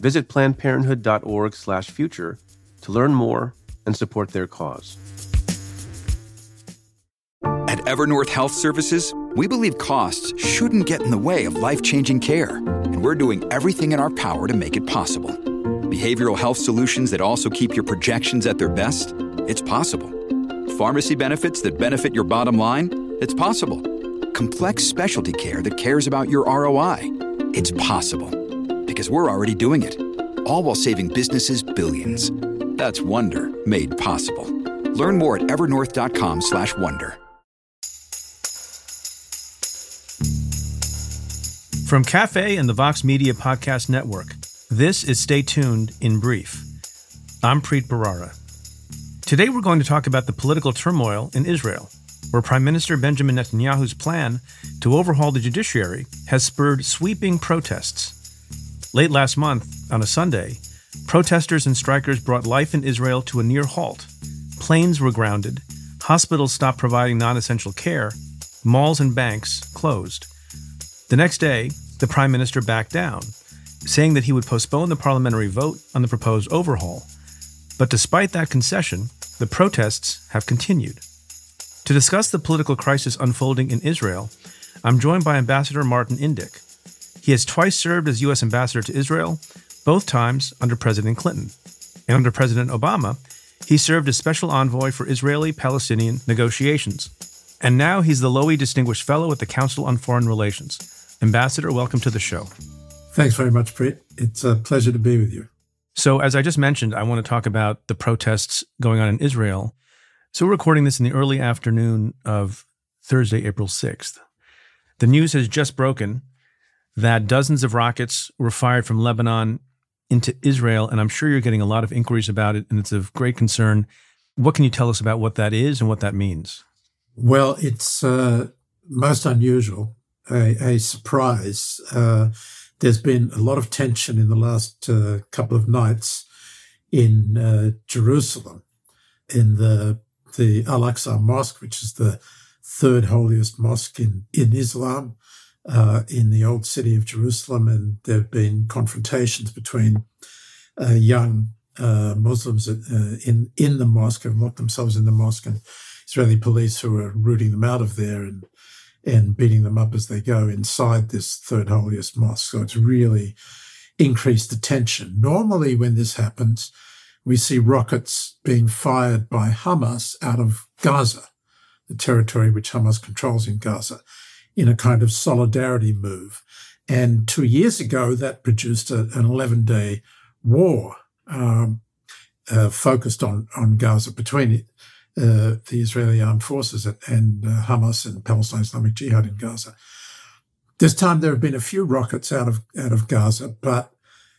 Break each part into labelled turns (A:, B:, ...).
A: Visit plannedparenthood.org/future to learn more and support their cause.
B: At Evernorth Health Services, we believe costs shouldn't get in the way of life-changing care, and we're doing everything in our power to make it possible. Behavioral health solutions that also keep your projections at their best? It's possible. Pharmacy benefits that benefit your bottom line? It's possible. Complex specialty care that cares about your ROI? It's possible. Because we're already doing it. All while saving businesses billions. That's Wonder made possible. Learn more at evernorth.com/wonder.
C: From Cafe and the Vox Media Podcast Network, this is Stay Tuned in Brief. I'm Preet Bharara. Today we're going to talk about the political turmoil in Israel, where Prime Minister Benjamin Netanyahu's plan to overhaul the judiciary has spurred sweeping protests. Late last month, on a Sunday, protesters and strikers brought life in Israel to a near halt. Planes were grounded, hospitals stopped providing non essential care, malls and banks closed. The next day, the prime minister backed down, saying that he would postpone the parliamentary vote on the proposed overhaul. But despite that concession, the protests have continued. To discuss the political crisis unfolding in Israel, I'm joined by Ambassador Martin Indyk. He has twice served as U.S. Ambassador to Israel, both times under President Clinton. And under President Obama, he served as Special Envoy for Israeli Palestinian negotiations. And now he's the Lowy Distinguished Fellow at the Council on Foreign Relations. Ambassador, welcome to the show.
D: Thanks very much, Preet. It's a pleasure to be with you.
C: So, as I just mentioned, I want to talk about the protests going on in Israel. So, we're recording this in the early afternoon of Thursday, April 6th. The news has just broken that dozens of rockets were fired from Lebanon into Israel, and I'm sure you're getting a lot of inquiries about it, and it's of great concern. What can you tell us about what that is and what that means?
D: Well, it's uh, most unusual, a, a surprise. Uh, there's been a lot of tension in the last uh, couple of nights in uh, Jerusalem, in the the Al Aqsa Mosque, which is the third holiest mosque in in Islam, uh, in the old city of Jerusalem, and there have been confrontations between uh, young uh, Muslims uh, in in the mosque who locked themselves in the mosque, and Israeli police who are rooting them out of there and and beating them up as they go inside this third holiest mosque. So it's really increased the tension. Normally, when this happens, we see rockets being fired by Hamas out of Gaza, the territory which Hamas controls in Gaza, in a kind of solidarity move. And two years ago, that produced a, an 11 day war um, uh, focused on, on Gaza between uh, the Israeli armed forces and, and uh, Hamas and Palestine Islamic Jihad in Gaza. This time there have been a few rockets out of out of Gaza, but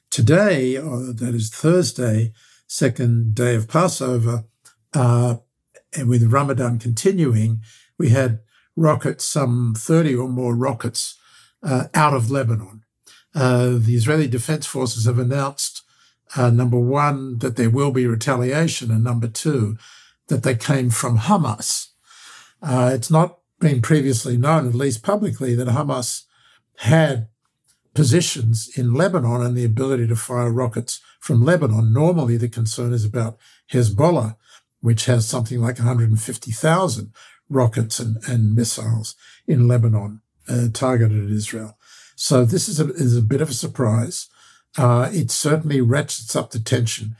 D: today, uh, that is Thursday, second day of Passover, uh, and with Ramadan continuing, we had rockets, some 30 or more rockets uh, out of Lebanon. Uh, the Israeli Defense Forces have announced, uh, number one, that there will be retaliation, and number two, that they came from Hamas. Uh, it's not been previously known, at least publicly, that Hamas had positions in Lebanon and the ability to fire rockets from Lebanon. Normally, the concern is about Hezbollah, which has something like 150,000 rockets and, and missiles in Lebanon uh, targeted at Israel. So this is a, is a bit of a surprise. Uh, it certainly ratchets up the tension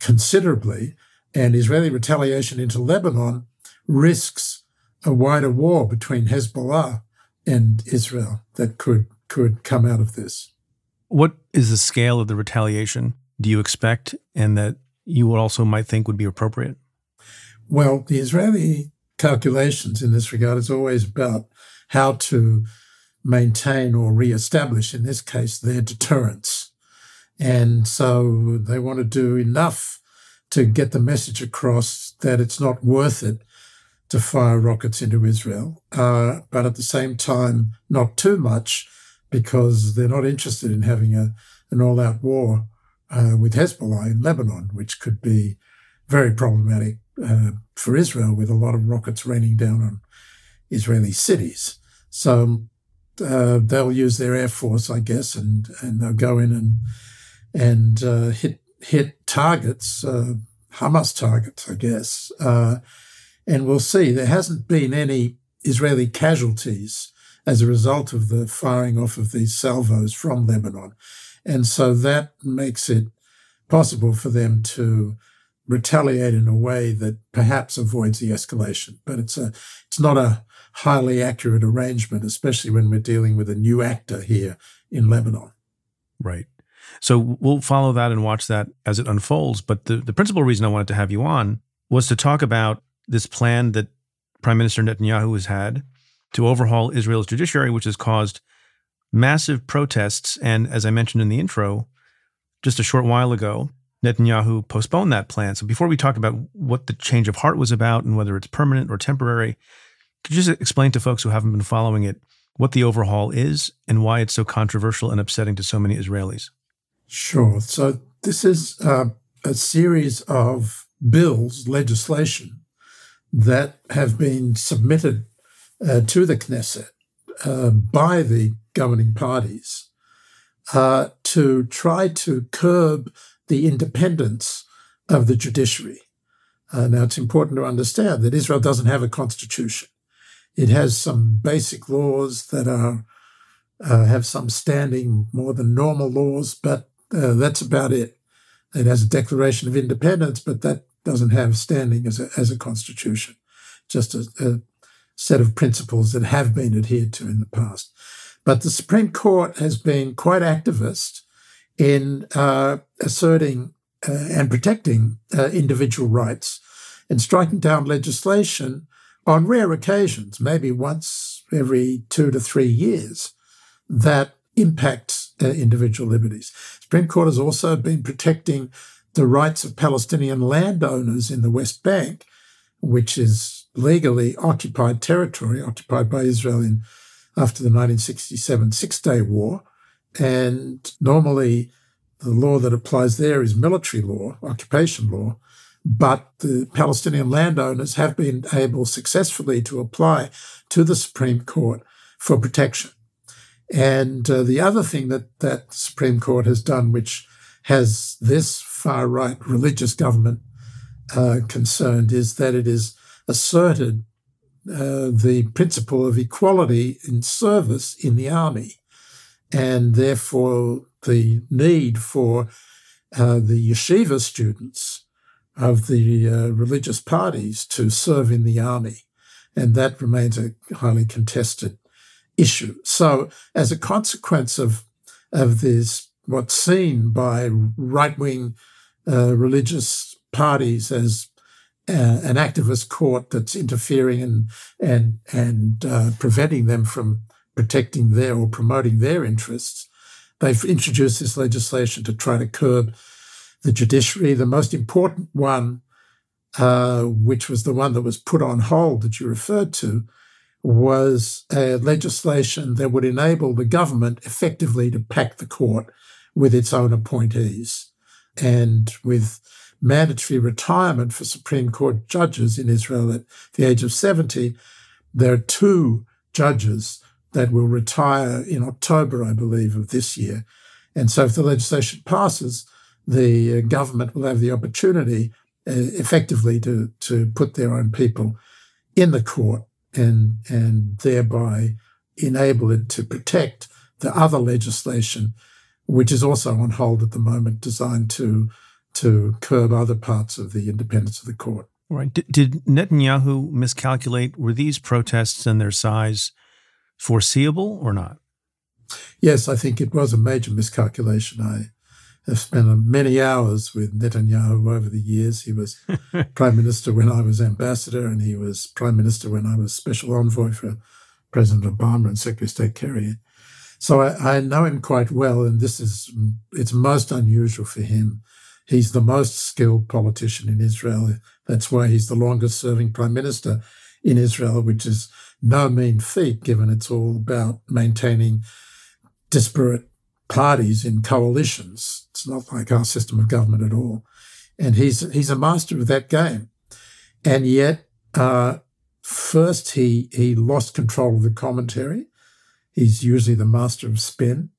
D: considerably, and Israeli retaliation into Lebanon risks a wider war between Hezbollah and Israel that could could come out of this.
C: What is the scale of the retaliation do you expect and that you also might think would be appropriate?
D: Well, the Israeli calculations in this regard is always about how to maintain or re-establish, in this case, their deterrence. And so they want to do enough to get the message across that it's not worth it to fire rockets into Israel, uh, but at the same time, not too much because they're not interested in having a, an all out war uh, with Hezbollah in Lebanon, which could be very problematic uh, for Israel with a lot of rockets raining down on Israeli cities. So uh, they'll use their air force, I guess, and, and they'll go in and and uh, hit hit targets, uh, Hamas targets, I guess. Uh, and we'll see. There hasn't been any Israeli casualties as a result of the firing off of these salvos from Lebanon. And so that makes it possible for them to retaliate in a way that perhaps avoids the escalation. But it's a it's not a highly accurate arrangement, especially when we're dealing with a new actor here in Lebanon.
C: Right. So we'll follow that and watch that as it unfolds. But the, the principal reason I wanted to have you on was to talk about this plan that Prime Minister Netanyahu has had to overhaul Israel's judiciary, which has caused massive protests. And as I mentioned in the intro, just a short while ago, Netanyahu postponed that plan. So before we talk about what the change of heart was about and whether it's permanent or temporary, could you just explain to folks who haven't been following it what the overhaul is and why it's so controversial and upsetting to so many Israelis?
D: Sure. So this is uh, a series of bills, legislation, that have been submitted uh, to the Knesset uh, by the governing parties uh, to try to curb the independence of the judiciary. Uh, now, it's important to understand that Israel doesn't have a constitution. It has some basic laws that are uh, have some standing more than normal laws, but uh, that's about it. It has a Declaration of Independence, but that doesn't have standing as a, as a constitution, just a, a set of principles that have been adhered to in the past. But the Supreme Court has been quite activist in uh, asserting uh, and protecting uh, individual rights and striking down legislation on rare occasions, maybe once every two to three years, that impacts individual liberties. The Supreme Court has also been protecting the rights of Palestinian landowners in the West Bank, which is legally occupied territory, occupied by Israel in, after the 1967 Six Day War. And normally, the law that applies there is military law, occupation law. But the Palestinian landowners have been able successfully to apply to the Supreme Court for protection. And uh, the other thing that that Supreme Court has done, which has this far right religious government uh, concerned, is that it has asserted uh, the principle of equality in service in the army, and therefore the need for uh, the yeshiva students of the uh, religious parties to serve in the army. And that remains a highly contested issue. So, as a consequence of, of this, what's seen by right wing uh, religious parties as uh, an activist court that's interfering and and and uh, preventing them from protecting their or promoting their interests. They've introduced this legislation to try to curb the judiciary. The most important one, uh, which was the one that was put on hold that you referred to, was a legislation that would enable the government effectively to pack the court with its own appointees. And with mandatory retirement for Supreme Court judges in Israel at the age of 70, there are two judges that will retire in October, I believe, of this year. And so if the legislation passes, the uh, government will have the opportunity uh, effectively to, to put their own people in the court and, and thereby enable it to protect the other legislation, which is also on hold at the moment, designed to, to curb other parts of the independence of the court.
C: Right. Did, did Netanyahu miscalculate? Were these protests and their size foreseeable or not?
D: Yes, I think it was a major miscalculation. I I've spent many hours with Netanyahu over the years. He was prime minister when I was ambassador, and he was prime minister when I was special envoy for President Obama and Secretary of State Kerry. So I, I know him quite well, and this is it's most unusual for him. He's the most skilled politician in Israel. That's why he's the longest serving prime minister in Israel, which is no mean feat, given it's all about maintaining disparate parties in coalitions. It's not like our system of government at all. And he's he's a master of that game. And yet, uh, first he he lost control of the commentary. He's usually the master of spin,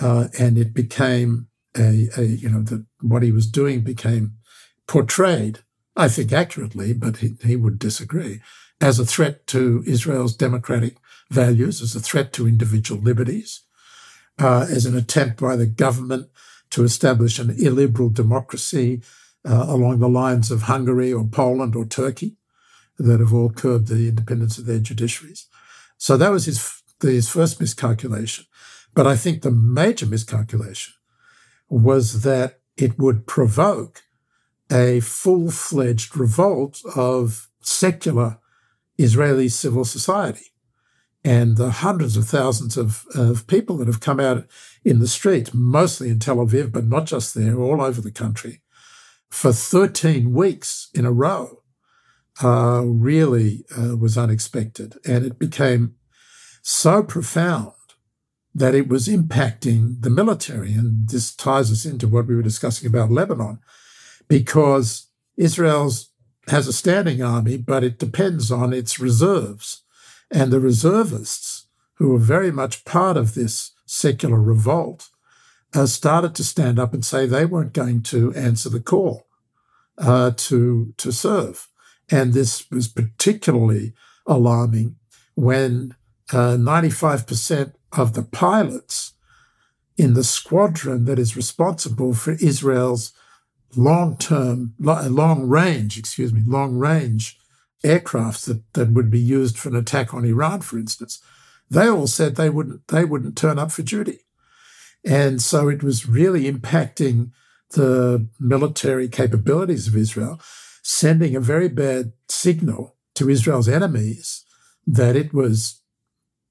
D: uh, and it became a, a you know that what he was doing became portrayed, I think accurately, but he, he would disagree, as a threat to Israel's democratic values, as a threat to individual liberties, uh, as an attempt by the government to establish an illiberal democracy uh, along the lines of Hungary or Poland or Turkey that have all curbed the independence of their judiciaries. So that was his, his first miscalculation. But I think the major miscalculation was that it would provoke a full fledged revolt of secular Israeli civil society. And the hundreds of thousands of, of people that have come out in the streets, mostly in Tel Aviv, but not just there, all over the country, for 13 weeks in a row, uh, really uh, was unexpected. And it became so profound that it was impacting the military. And this ties us into what we were discussing about Lebanon, because Israel's has a standing army, but it depends on its reserves. And the reservists, who were very much part of this secular revolt, uh, started to stand up and say they weren't going to answer the call uh, to, to serve. And this was particularly alarming when uh, 95% of the pilots in the squadron that is responsible for Israel's long term, long range, excuse me, long range aircrafts that, that would be used for an attack on Iran, for instance, they all said they wouldn't they wouldn't turn up for duty. And so it was really impacting the military capabilities of Israel, sending a very bad signal to Israel's enemies that it was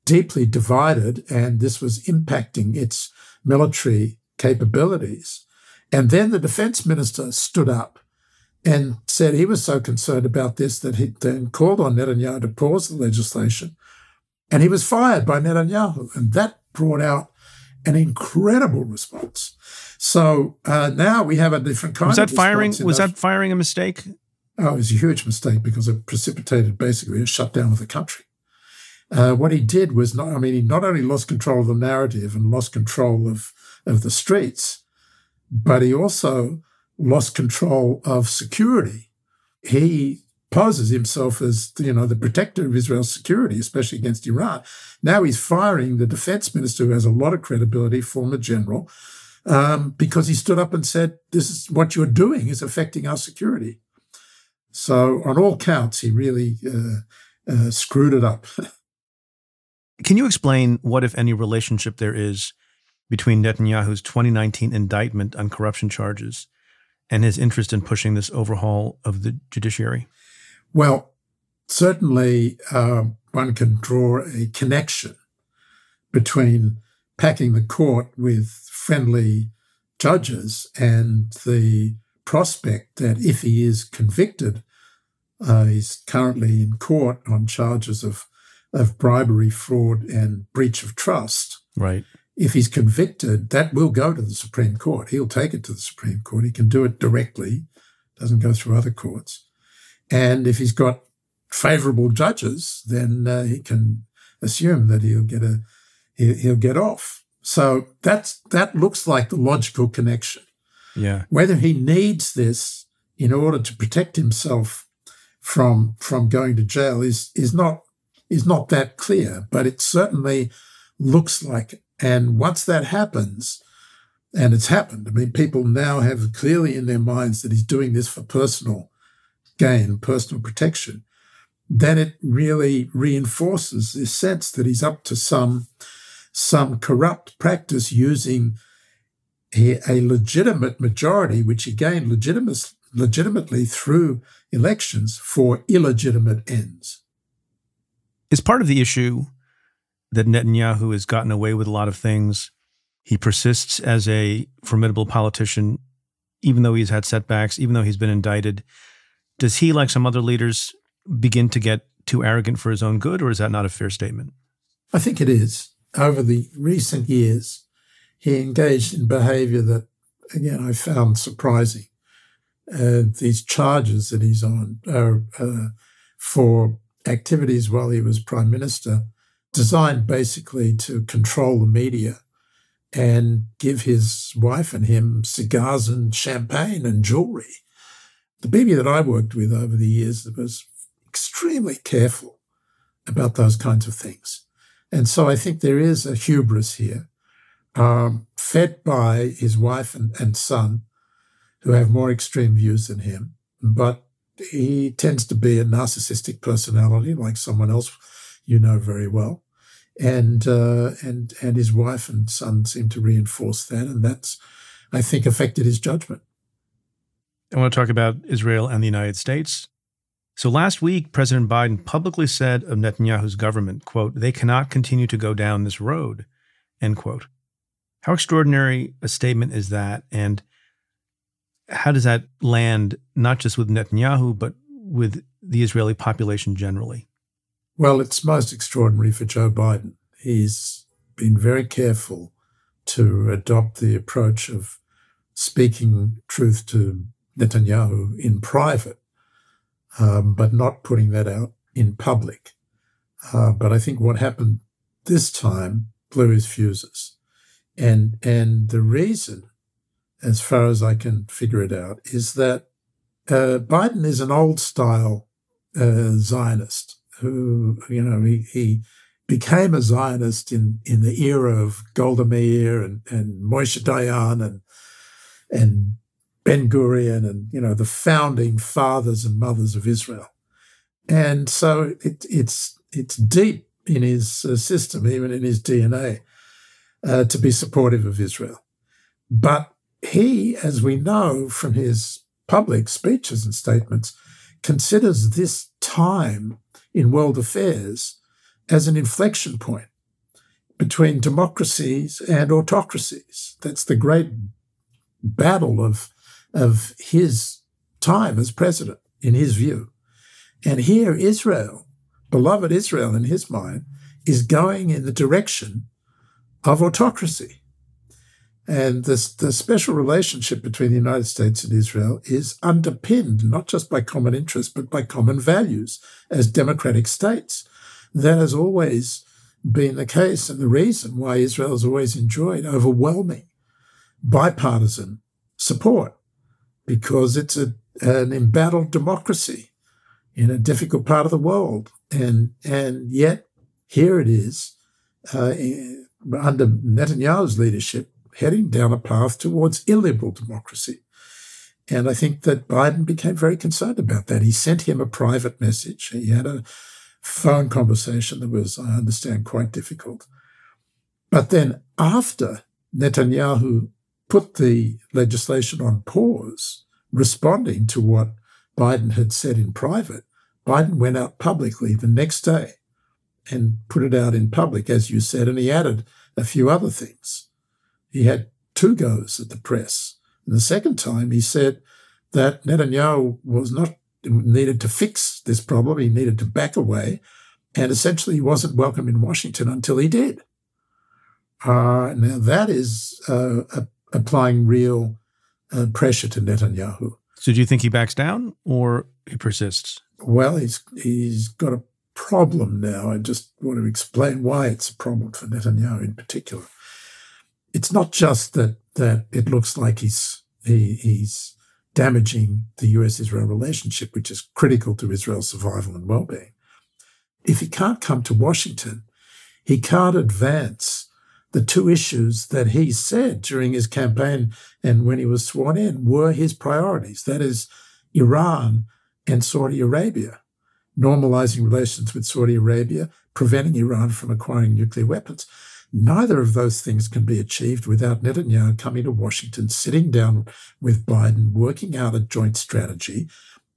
D: deeply divided and this was impacting its military capabilities. And then the defense minister stood up and said he was so concerned about this that he then called on Netanyahu to pause the legislation. And he was fired by Netanyahu. And that brought out an incredible response. So uh, now we have a different kind
C: was that
D: of
C: firing was that firing a mistake?
D: Oh, it was a huge mistake because it precipitated basically a shutdown of the country. Uh, what he did was not, I mean, he not only lost control of the narrative and lost control of, of the streets, but he also lost control of security. He poses himself as you know the protector of Israel's security, especially against Iran. Now he's firing the defense minister, who has a lot of credibility, former general, um, because he stood up and said, "This is what you're doing is affecting our security." So on all counts, he really uh, uh, screwed it up.
C: Can you explain what, if any, relationship there is between Netanyahu's 2019 indictment on corruption charges and his interest in pushing this overhaul of the judiciary?
D: Well, certainly uh, one can draw a connection between packing the court with friendly judges and the prospect that if he is convicted, uh, he's currently in court on charges of, of bribery, fraud, and breach of trust.
C: Right
D: if he's convicted, that will go to the Supreme Court. He'll take it to the Supreme Court. He can do it directly, doesn't go through other courts. And if he's got favorable judges, then uh, he can assume that he'll get a he'll get off. So that's that looks like the logical connection.
C: Yeah.
D: Whether he needs this in order to protect himself from from going to jail is is not is not that clear, but it certainly looks like and once that happens, and it's happened, I mean, people now have clearly in their minds that he's doing this for personal gain, personal protection, then it really reinforces this sense that he's up to some, some corrupt practice using a, a legitimate majority, which he gained legitimate, legitimately through elections for illegitimate ends.
C: Is part of the issue that Netanyahu has gotten away with a lot of things. He persists as a formidable politician, even though he's had setbacks, even though he's been indicted. Does he, like some other leaders, begin to get too arrogant for his own good, or is that not a fair statement?
D: I think it is. Over the recent years, he engaged in behavior that, again, I found surprising. Uh, these charges that he's on are uh, for activities while he was prime minister, designed basically to control the media and give his wife and him cigars and champagne and jewelry. The Bibi that I worked with over the years was extremely careful about those kinds of things. And so I think there is a hubris here, um, fed by his wife and, and son, who have more extreme views than him. But he tends to be a narcissistic personality, like someone else you know very well. And uh, and and his wife and son seem to reinforce that, and that's, I think, affected his judgment.
C: I want to talk about Israel and the United States. So last week, President Biden publicly said of Netanyahu's government, quote, they cannot continue to go down this road, end quote. How extraordinary a statement is that? And how does that land not just with Netanyahu, but with the Israeli population generally?
D: Well, it's most extraordinary for Joe Biden. He's been very careful to adopt the approach of speaking truth to Netanyahu in private, um, but not putting that out in public. Uh, but I think what happened this time blew his fuses. And, and the reason as far as I can figure it out, is that uh, Biden is an old style uh, Zionist who, you know, he, he became a Zionist in, in the era of Golda Meir and, and Moshe Dayan and, and Ben Gurion and, you know, the founding fathers and mothers of Israel. And so it, it's, it's deep in his uh, system, even in his DNA, uh, to be supportive of Israel. But he, as we know from his public speeches and statements, considers this time in world affairs as an inflection point between democracies and autocracies. That's the great battle of, of his time as president, in his view. And here, Israel, beloved Israel in his mind, is going in the direction of autocracy. And this, the special relationship between the United States and Israel is underpinned not just by common interests, but by common values as democratic states. That has always been the case and the reason why Israel has always enjoyed overwhelming bipartisan support because it's a, an embattled democracy in a difficult part of the world. And, and yet here it is uh, under Netanyahu's leadership, heading down a path towards illiberal democracy. And I think that Biden became very concerned about that. He sent him a private message. He had a phone conversation that was, I understand, quite difficult. But then after Netanyahu put the legislation on pause, responding to what Biden had said in private, Biden went out publicly the next day and put it out in public, as you said, and he added a few other things. He had two goes at the press. And the second time, he said that Netanyahu was not needed to fix this problem. He needed to back away. And essentially, he wasn't welcome in Washington until he did. Uh, now, that is uh, a, applying real uh, pressure to Netanyahu.
C: So, do you think he backs down or he persists?
D: Well, he's he's got a problem now. I just want to explain why it's a problem for Netanyahu in particular it's not just that that it looks like he's he, he's damaging the U.S.-Israel relationship, which is critical to Israel's survival and well-being. If he can't come to Washington, he can't advance the two issues that he said during his campaign and when he was sworn in were his priorities. That is, Iran and Saudi Arabia, normalizing relations with Saudi Arabia, preventing Iran from acquiring nuclear weapons. Neither of those things can be achieved without Netanyahu coming to Washington, sitting down with Biden, working out a joint strategy,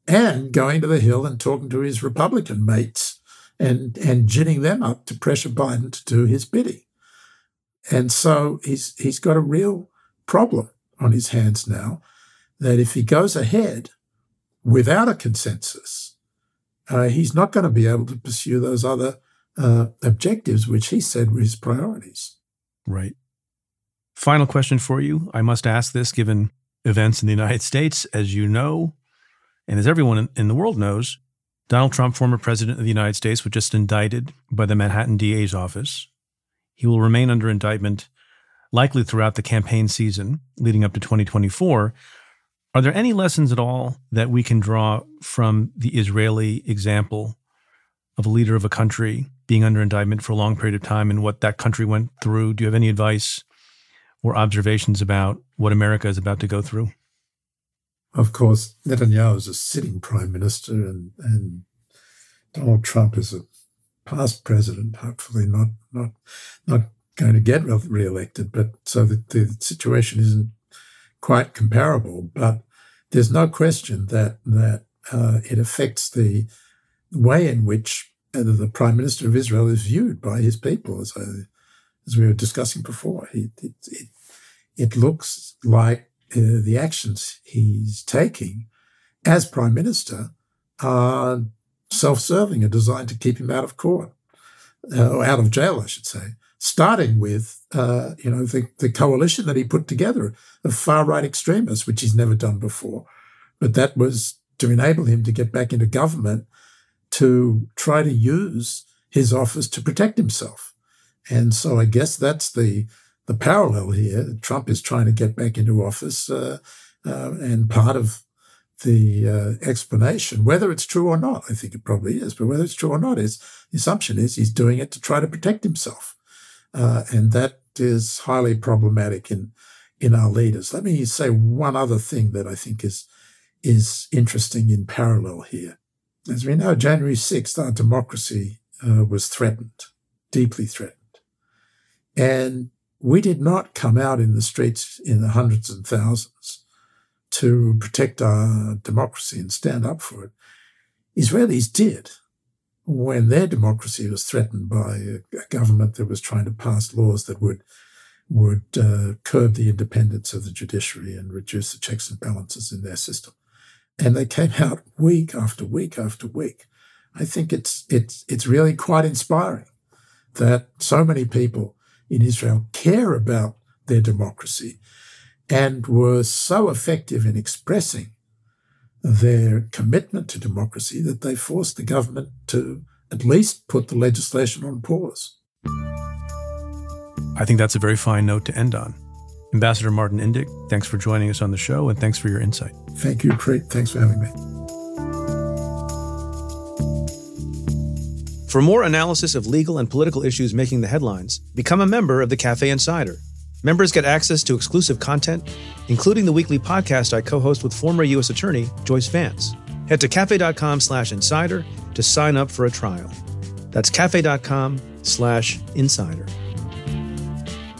D: and going to the Hill and talking to his Republican mates and, and ginning them up to pressure Biden to do his bidding. And so he's, he's got a real problem on his hands now that if he goes ahead without a consensus, uh, he's not going to be able to pursue those other uh, objectives, which he said were his priorities.
C: Right. Final question for you. I must ask this given events in the United States. As you know, and as everyone in the world knows, Donald Trump, former president of the United States, was just indicted by the Manhattan DA's office. He will remain under indictment likely throughout the campaign season leading up to 2024. Are there any lessons at all that we can draw from the Israeli example of a leader of a country being under indictment for a long period of time and what that country went through? Do you have any advice or observations about what America is about to go through?
D: Of course, Netanyahu is a sitting prime minister, and, and Donald Trump is a past president, hopefully not not not going to get re-elected. But so the, the situation isn't quite comparable. But there's no question that that uh, it affects the way in which uh, the Prime Minister of Israel is viewed by his people, as I, as we were discussing before. It, it, it, it looks like uh, the actions he's taking as Prime Minister are self-serving and designed to keep him out of court, uh, or out of jail, I should say starting with, uh, you know, the, the coalition that he put together of far right extremists, which he's never done before. But that was to enable him to get back into government to try to use his office to protect himself. And so I guess that's the the parallel here. Trump is trying to get back into office, uh, uh, and part of the uh, explanation, whether it's true or not, I think it probably is, but whether it's true or not, is the assumption is he's doing it to try to protect himself. Uh, and that is highly problematic in, in our leaders. Let me say one other thing that I think is, is interesting in parallel here. As we know, January 6th, our democracy uh, was threatened, deeply threatened. And we did not come out in the streets in the hundreds and thousands to protect our democracy and stand up for it. Israelis did when their democracy was threatened by a, government that was trying to pass laws that would would uh, curb the independence of the judiciary and reduce the checks and balances in their system. And they came out week after week after week. I think it's it's it's really quite inspiring that so many people in Israel care about their democracy and were so effective in expressing their commitment to democracy that they forced the government to at least put the legislation on pause.
C: I think that's a very fine note to end on. Ambassador Martin Indyk, thanks for joining us on the show and thanks for your insight.
D: Thank you, Preet. Thanks for having me.
C: For more analysis of legal and political issues making the headlines, become a member of the Cafe Insider Members get access to exclusive content, including the weekly podcast I co-host with former U.S. Attorney Joyce Vance. Head to cafe.com slash insider to sign up for a trial. That's cafe.com slash insider.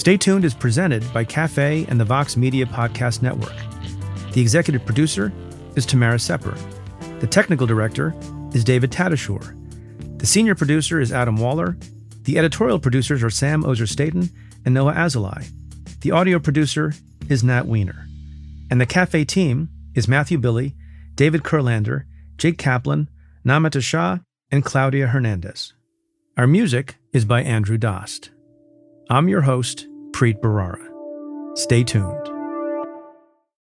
C: Stay Tuned is presented by Cafe and the Vox Media Podcast Network. The executive producer is Tamara Sepper. The technical director is David Tatasciore. The senior producer is Adam Waller. The editorial producers are Sam Ozer Staton and Noa Azulai. The audio producer is Nat Weiner. And the cafe team is Matthew Billy, David Kurlander, Jake Kaplan, Namita Shah, and Claudia Hernandez. Our music is by Andrew Dost. I'm your host, Preet Bharara. Stay tuned.